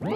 When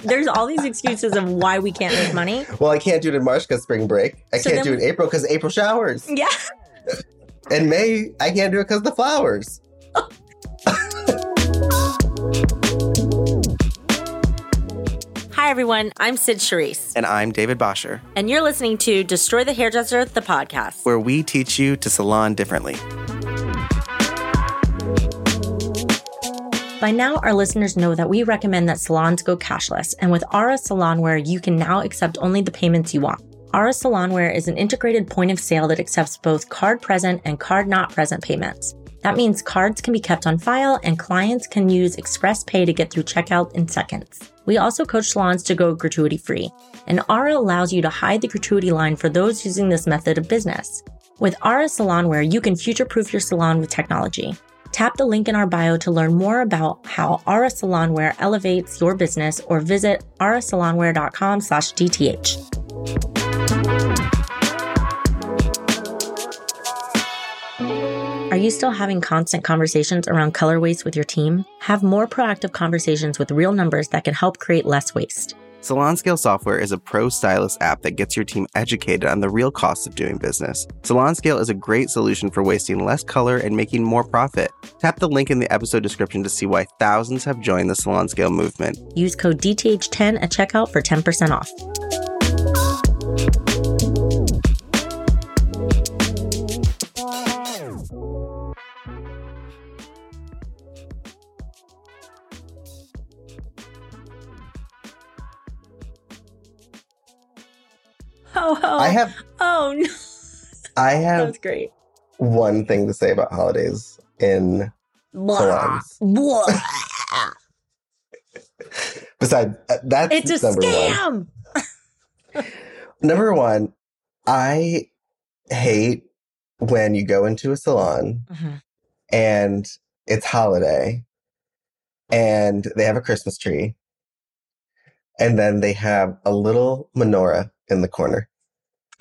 there's all these excuses of why we can't make money. Well, I can't do it in March because spring break. I So can't do it in April because April showers. Yeah. In May, I can't do it because the flowers. Everyone, I'm Cyd Charisse, And I'm David Bosher, and you're listening to Destroy the Hairdresser, the podcast. where we teach you to salon differently. By now, our listeners know that we recommend that salons go cashless, and with Aura Salonware, you can now accept only the payments you want. Aura Salonware is an integrated point of sale that accepts both card present and card not present payments. That means cards can be kept on file and clients can use Express Pay to get through checkout in seconds. We also coach salons to go gratuity free, and Aura allows you to hide the gratuity line for those using this method of business. With Aura Salonware, you can future proof your salon with technology. Tap the link in our bio to learn more about how Aura Salonware elevates your business or visit aurasalonware.com slash DTH. You still having constant conversations around color waste with your team? Have more proactive conversations with real numbers that can help create less waste. Salon Scale Software is a pro stylist app that gets your team educated on the real costs of doing business. Salon Scale is a great solution for wasting less color and making more profit. Tap the link in the episode description to see why thousands have joined the Salon Scale movement. Use code DTH10 at checkout for 10% off. Have oh no, I have was great. one thing to say about holidays in Blah. salons. Blah. Besides, uh, that's It's a number one. scam. Number one, I hate when you go into a salon Mhm. and it's holiday and they have a Christmas tree and then they have a little menorah in the corner.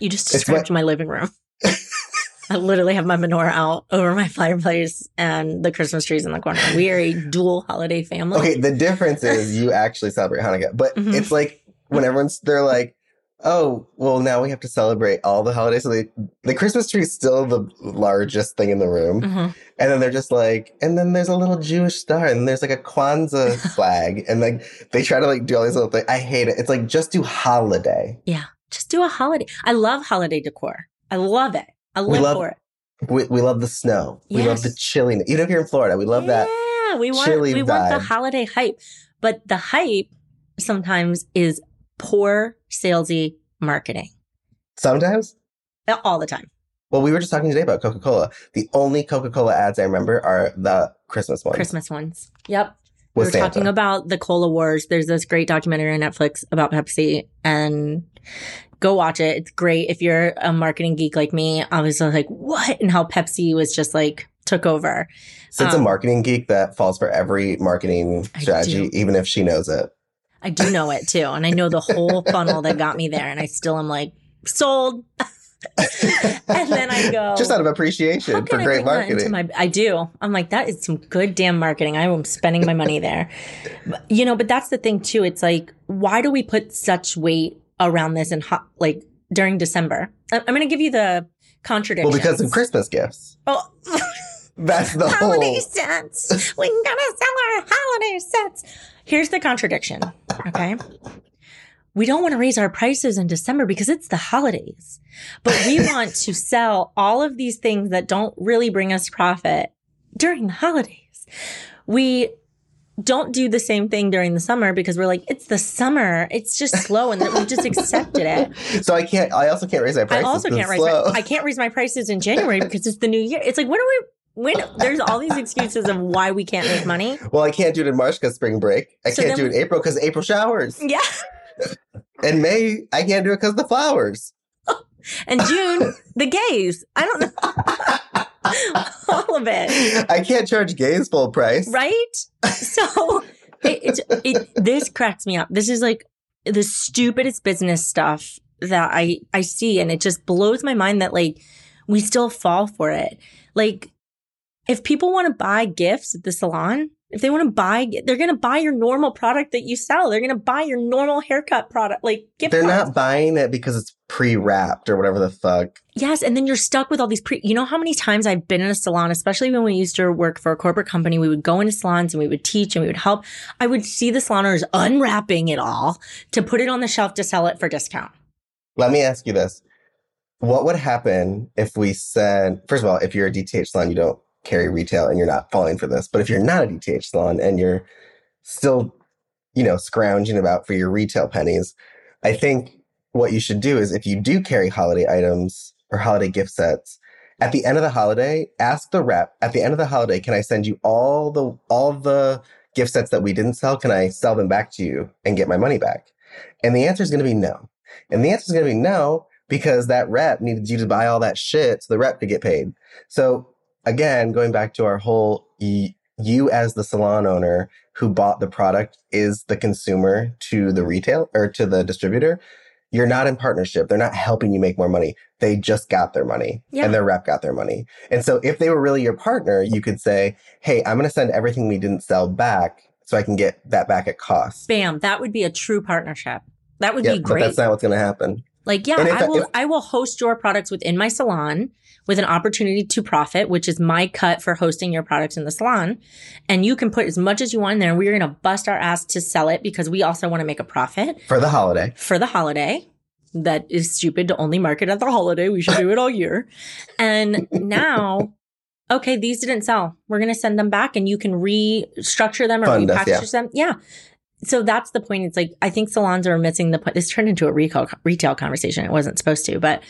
You just described my living room. I literally have my menorah out over my fireplace and the Christmas trees in the corner. We are a dual holiday family. Okay, the difference is you actually celebrate Hanukkah, but Mhm. it's like when everyone's they're like, "Oh, well, now we have to celebrate all the holidays." So they, the Christmas tree is still the largest thing in the room, Mhm. and then they're just like, and then there's a little Jewish star, and there's like a Kwanzaa flag, and like they try to like do all these little things. I hate it. It's like just do holiday. Yeah. Just do a holiday. I love holiday decor. I love it. I live love for it. We, we love the snow. We love the Yes. chilliness. Even if you're in Florida, we love that. Yeah, we want we want the holiday hype. But the hype sometimes is poor salesy marketing. Sometimes. Uh, all the time. Well, we were just talking today about Coca Cola. The only Coca Cola ads I remember are the Christmas ones. Christmas ones. Yep. We were Santa. talking about the cola wars. There's this great documentary on netflix about pepsi and go watch it. It's great. If you're a marketing geek like me i was like what? And how pepsi was just like took over. A um, marketing geek that falls for every marketing strategy, even if she knows it. i do know it too and i know the whole funnel that got me there and i still am like sold and then i go just out of appreciation for great bring that into marketing. my? I do. I'm like that is some good damn marketing. I am spending my money there. But, you know, but that's the thing too. It's like why do we put such weight around this and hot like during December? I- I'm going to give you the contradiction. well, because of Christmas gifts. Oh, That's the holiday whole. sets. We gotta sell our holiday sets. Here's the contradiction. Okay. We don't want to raise our prices in December because it's the holidays, but we want to sell all of these things that don't really bring us profit during the holidays. We don't do the same thing during the summer because we're like, it's the summer. It's just slow and we just accepted it. So I can't. I also can't raise my prices. I also can't raise slow. my, I can't raise my prices in January because it's the new year. It's like when are we when there's all these excuses of why we can't make money. well, I can't do it in March because spring break. I So can't do it in April because April showers. Yeah. In May, I can't do it because the flowers. And June, the gays. I don't know. all of it. I can't charge gays full price. Right? So it, it's it this cracks me up. This is like the stupidest business stuff that I I see and it just blows my mind that like we still fall for it. Like if people want to buy gifts at the salon, if they want to buy, they're going to buy your normal product that you sell. They're going to buy your normal haircut product. Like, gift they're products. not buying it because it's pre-wrapped or whatever the fuck. Yes, and then you're stuck with all these pre. You know how many times I've been in a salon, especially when we used to work for a corporate company. We would go into salons and we would teach and we would help. I would see the salon owners unwrapping it all to put it on the shelf to sell it for discount. Let me ask you this: What would happen if we said, first of all, if you're a DTH salon, you don't carry retail and you're not falling for this. But if you're not a DTH salon and you're still, you know, scrounging about for your retail pennies, I think what you should do is if you do carry holiday items or holiday gift sets, at the end of the holiday, ask the rep, at the end of the holiday, can I send you all the all the gift sets that we didn't sell? Can I sell them back to you and get my money back? And the answer is going to be no. And the answer is going to be no because that rep needed you to buy all that shit so the rep could get paid. So again, going back to our whole you as the salon owner who bought the product is the consumer to the retail or to the distributor. You're not in partnership. They're not helping you make more money. They just got their money yeah. and their rep got their money. And so if they were really your partner, you could say, Hey, I'm going to send everything we didn't sell back so I can get that back at cost. Bam. That would be a true partnership. That would be great. But that's not what's going to happen. Like, yeah, I will, if, I will host your products within my salon with an opportunity to profit, which is my cut for hosting your products in the salon. And you can put as much as you want in there. We're going to bust our ass to sell it because we also want to make a profit for the holiday. For the holiday. That is stupid to only market at the holiday. We should do it all year. And now, okay, these didn't sell. We're going to send them back and you can restructure them or Fund repackage yeah. them. Yeah so that's the point. It's like I think salons are missing the point. This turned into a retail retail conversation. It wasn't supposed to, but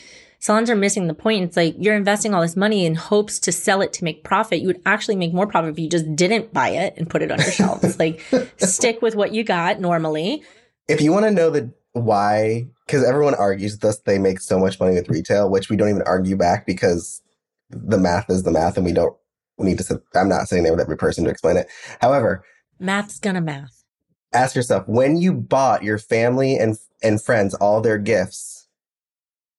salons are missing the point. It's like you're investing all this money in hopes to sell it to make profit. You would actually make more profit if you just didn't buy it and put it on your shelves. like stick with what you got normally. If you want to know the why, because everyone argues this, they make so much money with retail, which we don't even argue back because the math is the math, and we don't we need to. Sit, I'm not sitting there with every person to explain it. However, math's gonna math ask yourself when you bought your family and and friends all their gifts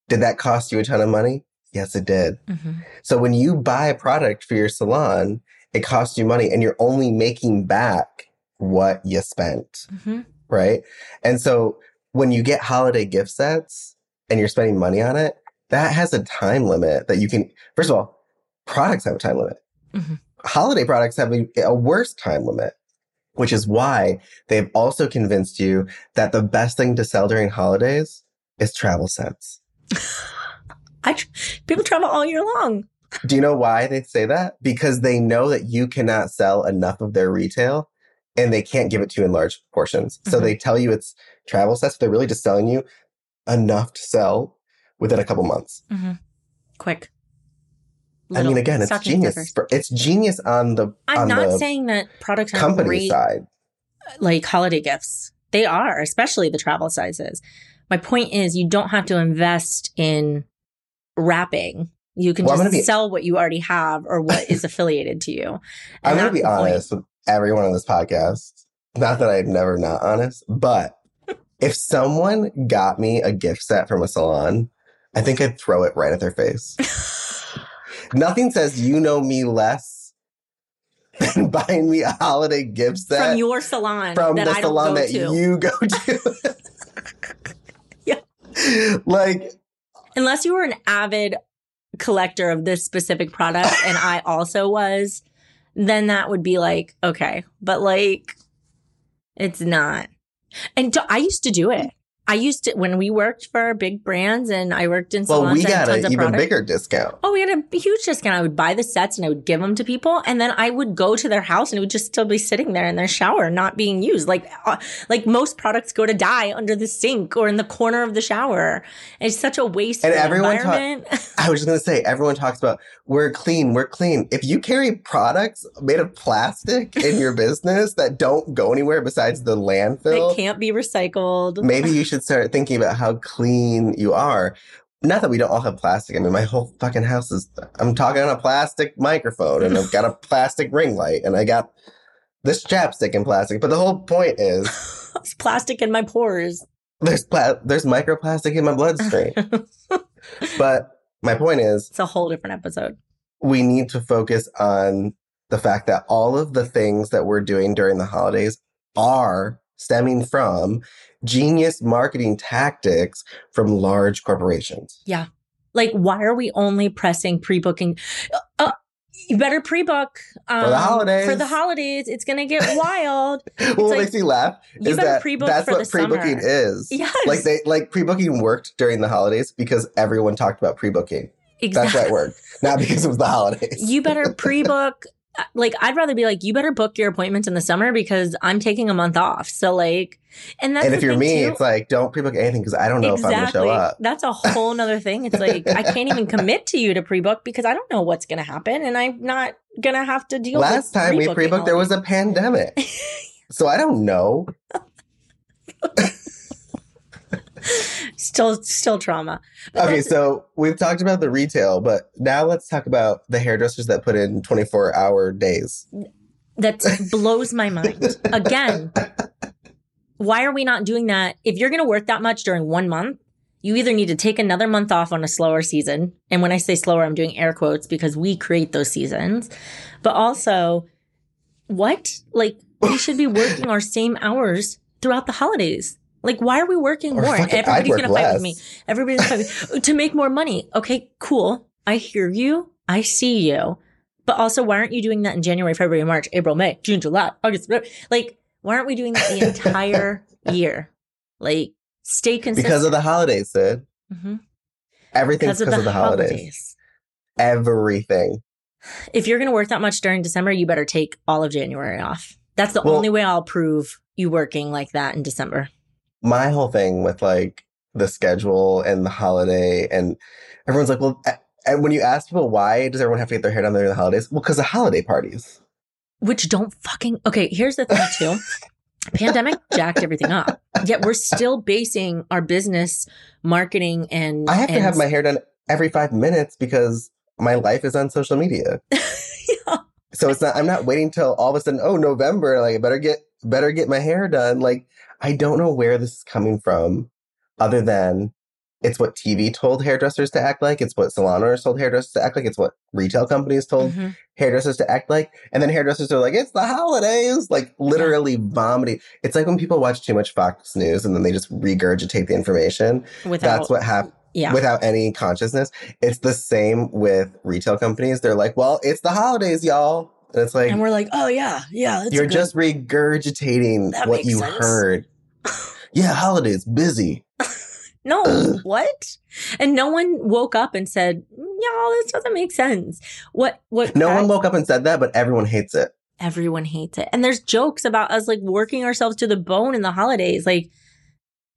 did that cost you a ton of money yes it did mm-hmm. so when you buy a product for your salon it costs you money and you're only making back what you spent mm-hmm. right and so when you get holiday gift sets and you're spending money on it that has a time limit that you can first of all products have a time limit mm-hmm. holiday products have a, a worse time limit which is why they've also convinced you that the best thing to sell during holidays is travel sets. I, people travel all year long. Do you know why they say that? Because they know that you cannot sell enough of their retail and they can't give it to you in large portions. Mm-hmm. So they tell you it's travel sets. but They're really just selling you enough to sell within a couple months. Mm-hmm. Quick. Little I mean, again, it's genius. It's genius on the. I'm on not saying that products company great, side, like holiday gifts. They are, especially the travel sizes. My point is, you don't have to invest in wrapping. You can well, just be, sell what you already have or what is affiliated to you. And I'm going to be honest point. with everyone on this podcast. Not that I'm never not honest, but if someone got me a gift set from a salon, I think I'd throw it right at their face. Nothing says you know me less than buying me a holiday gift set from your salon from the salon that to. you go to. like unless you were an avid collector of this specific product, and I also was, then that would be like okay, but like it's not. And I used to do it. I used to when we worked for big brands and I worked in salons. Well, we got an even product. bigger discount. Oh, we had a huge discount. I would buy the sets and I would give them to people, and then I would go to their house and it would just still be sitting there in their shower, not being used. Like, uh, like most products go to die under the sink or in the corner of the shower. It's such a waste. And everyone, talk, I was just gonna say, everyone talks about we're clean, we're clean. If you carry products made of plastic in your business that don't go anywhere besides the landfill, it can't be recycled. Maybe you should should start thinking about how clean you are. Not that we don't all have plastic. I mean, my whole fucking house is, I'm talking on a plastic microphone and I've got a plastic ring light and I got this chapstick in plastic. But the whole point is it's plastic in my pores. there's pla- there's microplastic in my bloodstream. but my point is, it's a whole different episode. we need to focus on the fact that all of the things that we're doing during the holidays are stemming from genius marketing tactics from large corporations. Yeah. Like, why are we only pressing pre-booking? Uh, uh, you better pre-book um, the holidays. For the holidays, it's gonna get wild. well, what like, makes me laugh is that that's what the pre-booking is. Yes, Like they like pre-booking worked during the holidays because everyone talked about pre-booking. exactly. That's why it worked, not because it was the holidays. you better pre-book uh, like i'd rather be like you better book your appointments in the summer because i'm taking a month off so like and that's and if you're me, too. it's like don't pre-book anything because I don't know if I'm gonna show up. that's a whole nother thing it's like i can't even commit to you to pre-book because i don't know what's gonna happen and i'm not gonna have to deal with Last time we pre-booked, there was a pandemic, so I don't know. still still trauma. But Okay, so we've talked about the retail, but now let's talk about the hairdressers that put in 24 hour days. that blows my mind. Again why are we not doing that? If you're going to work that much during one month you either need to take another month off on a slower season and when i say slower i'm doing air quotes because we create those seasons but also what? Like we should be working our same hours throughout the holidays like why are we working Or more fucking- everybody's work going to fight with me everybody's gonna fight with me to make more money okay cool i hear you i see you but also, why aren't you doing that in January, February, March, April, May, June, July, August? Like, why aren't we doing that the entire year? Like, stay consistent. Because of the holidays, Cyd. Mhm. Everything's because of the, holidays. Everything. If you're going to work that much during December, you better take all of January off. That's the Well- only way I'll prove you working like that in December. My whole thing with like the schedule and the holiday, and everyone's like, well, and when you ask people why does everyone have to get their hair done during the holidays? Well, because the holiday parties. Which don't fucking. Okay, here's the thing, too. Pandemic jacked everything up. Yet we're still basing our business marketing and. I have to have my hair done every five minutes because my life is on social media. Yeah. So it's not. I'm not waiting till all of a sudden. Oh, November. Like, I better get better get my hair done. Like, I don't know where this is coming from, other than it's what TV told hairdressers to act like. It's what salon owners told hairdressers to act like. It's what retail companies told Mhm. hairdressers to act like. And then hairdressers are like, it's the holidays, like literally vomiting. It's like when people watch too much Fox News and then they just regurgitate the information. Without. That's what happens Yeah. without any consciousness. It's the same with retail companies. They're like, well, it's the holidays, y'all. And it's like, and we're like, oh yeah, yeah. That's you're good- just regurgitating That what you sense. heard. yeah, holidays, busy. no what? And no one woke up and said, "No, this doesn't make sense." What? What? No crack- one woke up and said that, but everyone hates it. Everyone hates it, and there's jokes about us like working ourselves to the bone in the holidays, like,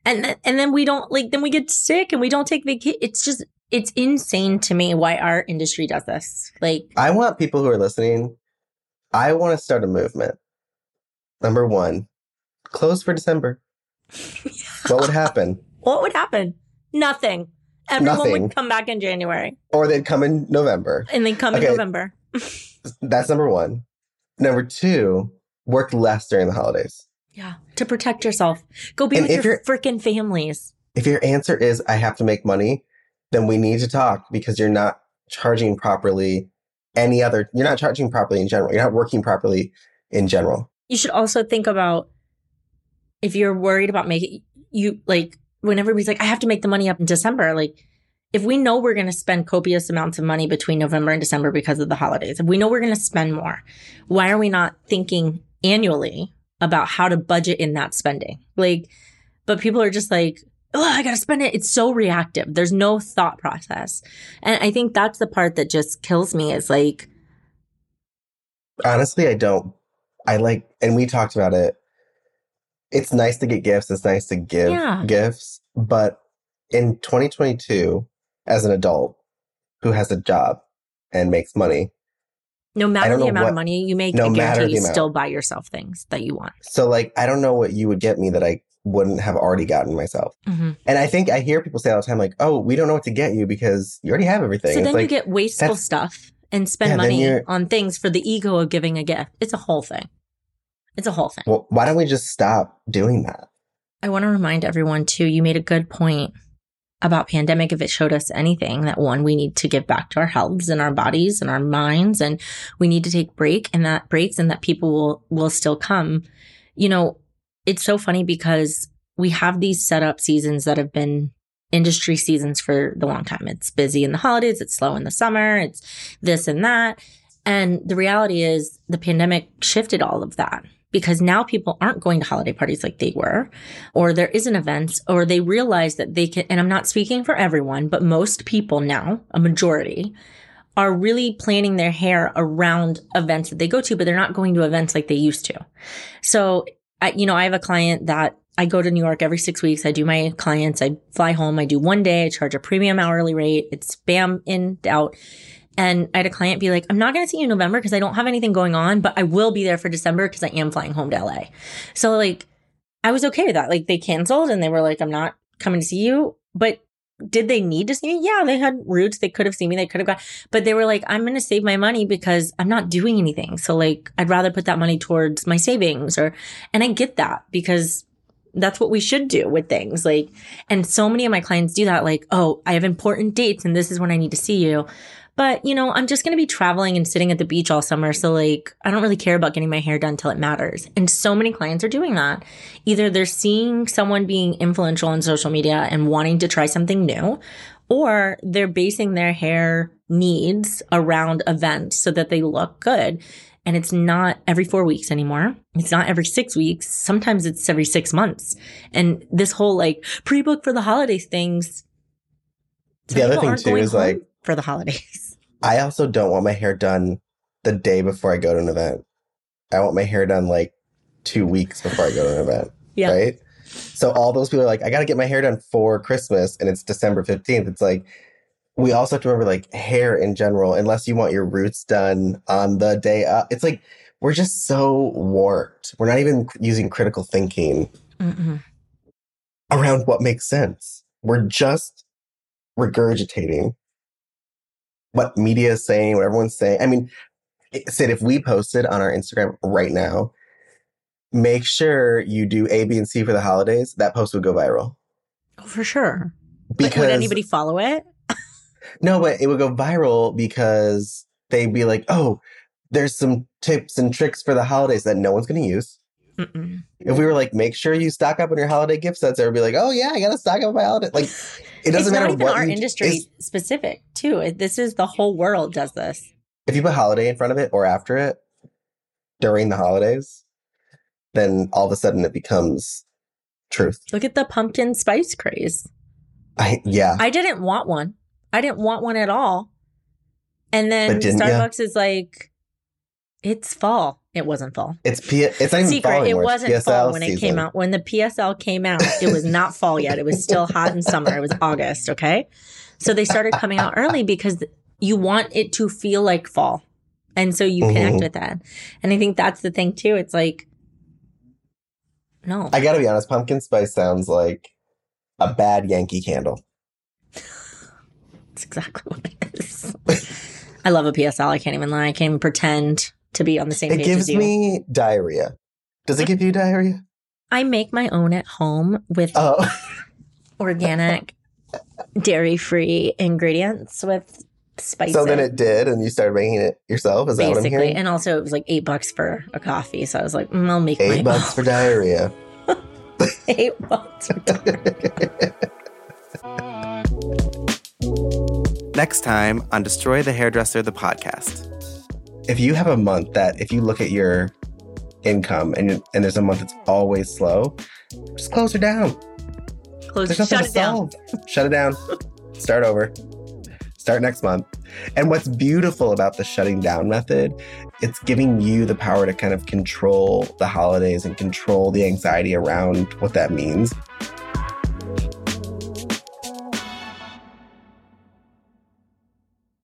and th- and then we don't like then we get sick and we don't take vacation. It's just it's insane to me why our industry does this. Like, I want people who are listening, I want to start a movement. Number one, close for December. What would happen? what would happen? Nothing. Everyone Nothing. would come back in January Or they'd come in November. and then come Okay. in November. That's number one. Number two, work less during the holidays. Yeah, to protect yourself. Go be And with your freaking families. If your answer is I have to make money, then we need to talk because you're not charging properly any other you're not charging properly in general. You're not working properly in general. You should also think about if you're worried about making you like when everybody's like, I have to make the money up in December. Like, if we know we're going to spend copious amounts of money between November and December because of the holidays, if we know we're going to spend more, why are we not thinking annually about how to budget in that spending? Like, but people are just like, I got to spend it. It's so reactive. There's no thought process. And I think that's the part that just kills me is like, Honestly, I don't I like and we talked about it. It's nice to get gifts, it's nice to give Yeah. gifts, but in 2022 as an adult who has a job and makes money, no matter the amount of money you make, no I guarantee you amount. still buy yourself things that you want. so like I don't know what you would get me that I wouldn't have already gotten myself. Mm-hmm. And I think I hear people say all the time, like, "Oh, we don't know what to get you because you already have everything." So It's then like, you get wasteful stuff and spend Yeah, money on things for the ego of giving a gift. It's a whole thing. It's a whole thing. well, why don't we just stop doing that? I want to remind everyone too, you made a good point about pandemic if it showed us anything that one we need to give back to our healths and our bodies and our minds and we need to take break and that breaks and that people will will still come you know it's so funny because we have these setup seasons that have been industry seasons for the long time it's busy in the holidays it's slow in the summer it's this and that and the reality is the pandemic shifted all of that because now people aren't going to holiday parties like they were, or there isn't events, or they realize that they can, and I'm not speaking for everyone, but most people now, a majority, are really planning their hair around events that they go to, but they're not going to events like they used to. So, I, you know, I have a client that I go to New York every six weeks. I do my clients. I fly home. I do one day. I charge a premium hourly rate. It's bam in out. And I had a client be like, I'm not going to see you in November because I don't have anything going on, but I will be there for December because I am flying home to LA. So like, I was okay with that. Like they canceled and they were like, I'm not coming to see you. But did they need to see me? Yeah, they had roots. They could have seen me. They could have got, but they were like, I'm going to save my money because I'm not doing anything. So like, I'd rather put that money towards my savings or, and I get that because that's what we should do with things. Like, and so many of my clients do that. Like, oh, I have important dates and this is when I need to see you. But, you know, I'm just going to be traveling and sitting at the beach all summer. So, like, I don't really care about getting my hair done till it matters. And so many clients are doing that. Either they're seeing someone being influential on social media and wanting to try something new, or they're basing their hair needs around events so that they look good. And it's not every four weeks anymore. It's not every six weeks. Sometimes it's every six months. And this whole like pre book for the holidays things. The other thing too is like for the holidays. I also don't want my hair done the day before I go to an event. I want my hair done like two weeks before I go to an event. Yeah. Right. So all those people are like, I got to get my hair done for Christmas and it's December 15th. It's like, we also have to remember like hair in general, unless you want your roots done on the day up. It's like, we're just so warped. We're not even using critical thinking Mm-mm. around what makes sense. We're just regurgitating what media is saying, what everyone's saying. I mean, said if we posted on our Instagram right now, make sure you do A, B, and C for the holidays, that post would go viral. Oh, for sure. Because like, would anybody follow it? no, but it would go viral because they'd be like, oh, there's some tips and tricks for the holidays that no one's going to use. Mm-mm. If we were like, make sure you stock up on your holiday gift sets, everybody would be like, oh yeah, I got to stock up on my holiday. Like, it doesn't it's matter what our industry specific too. This is the whole world does this. If you put holiday in front of it or after it during the holidays, then all of a sudden it becomes truth. Look at the pumpkin spice craze. I yeah. I didn't want one. I didn't want one at all. And then Starbucks is like, it's fall. It wasn't fall. It's P- it's not even Secret. fall. It wasn't PSL fall when season. it came out. When the PSL came out, it was not fall yet. It was still hot in summer. It was August. Okay, so they started coming out early because you want it to feel like fall, and so you connect mm-hmm. with that. And I think that's the thing too. It's like, no, I got to be honest. Pumpkin spice sounds like a bad Yankee candle. That's exactly what it is. I love a PSL. I can't even lie. I can't even pretend to be on the same page. it page gives me diarrhea. Does it give you diarrhea? I make my own at home with oh. organic, dairy free ingredients with spices. So then it did, and you started making it yourself. Is Basically. that what I'm hearing? And also, it was like eight bucks for a coffee. So I was like, mm, I'll make eight bucks for diarrhea. eight bucks for diarrhea. Next time on Destroy the Hairdresser, the podcast if you have a month that if you look at your income and and there's a month that's always slow, just close her down. Close, it down. shut it down. shut it down. Start over. Start next month. And what's beautiful about the shutting down method, it's giving you the power to kind of control the holidays and control the anxiety around what that means.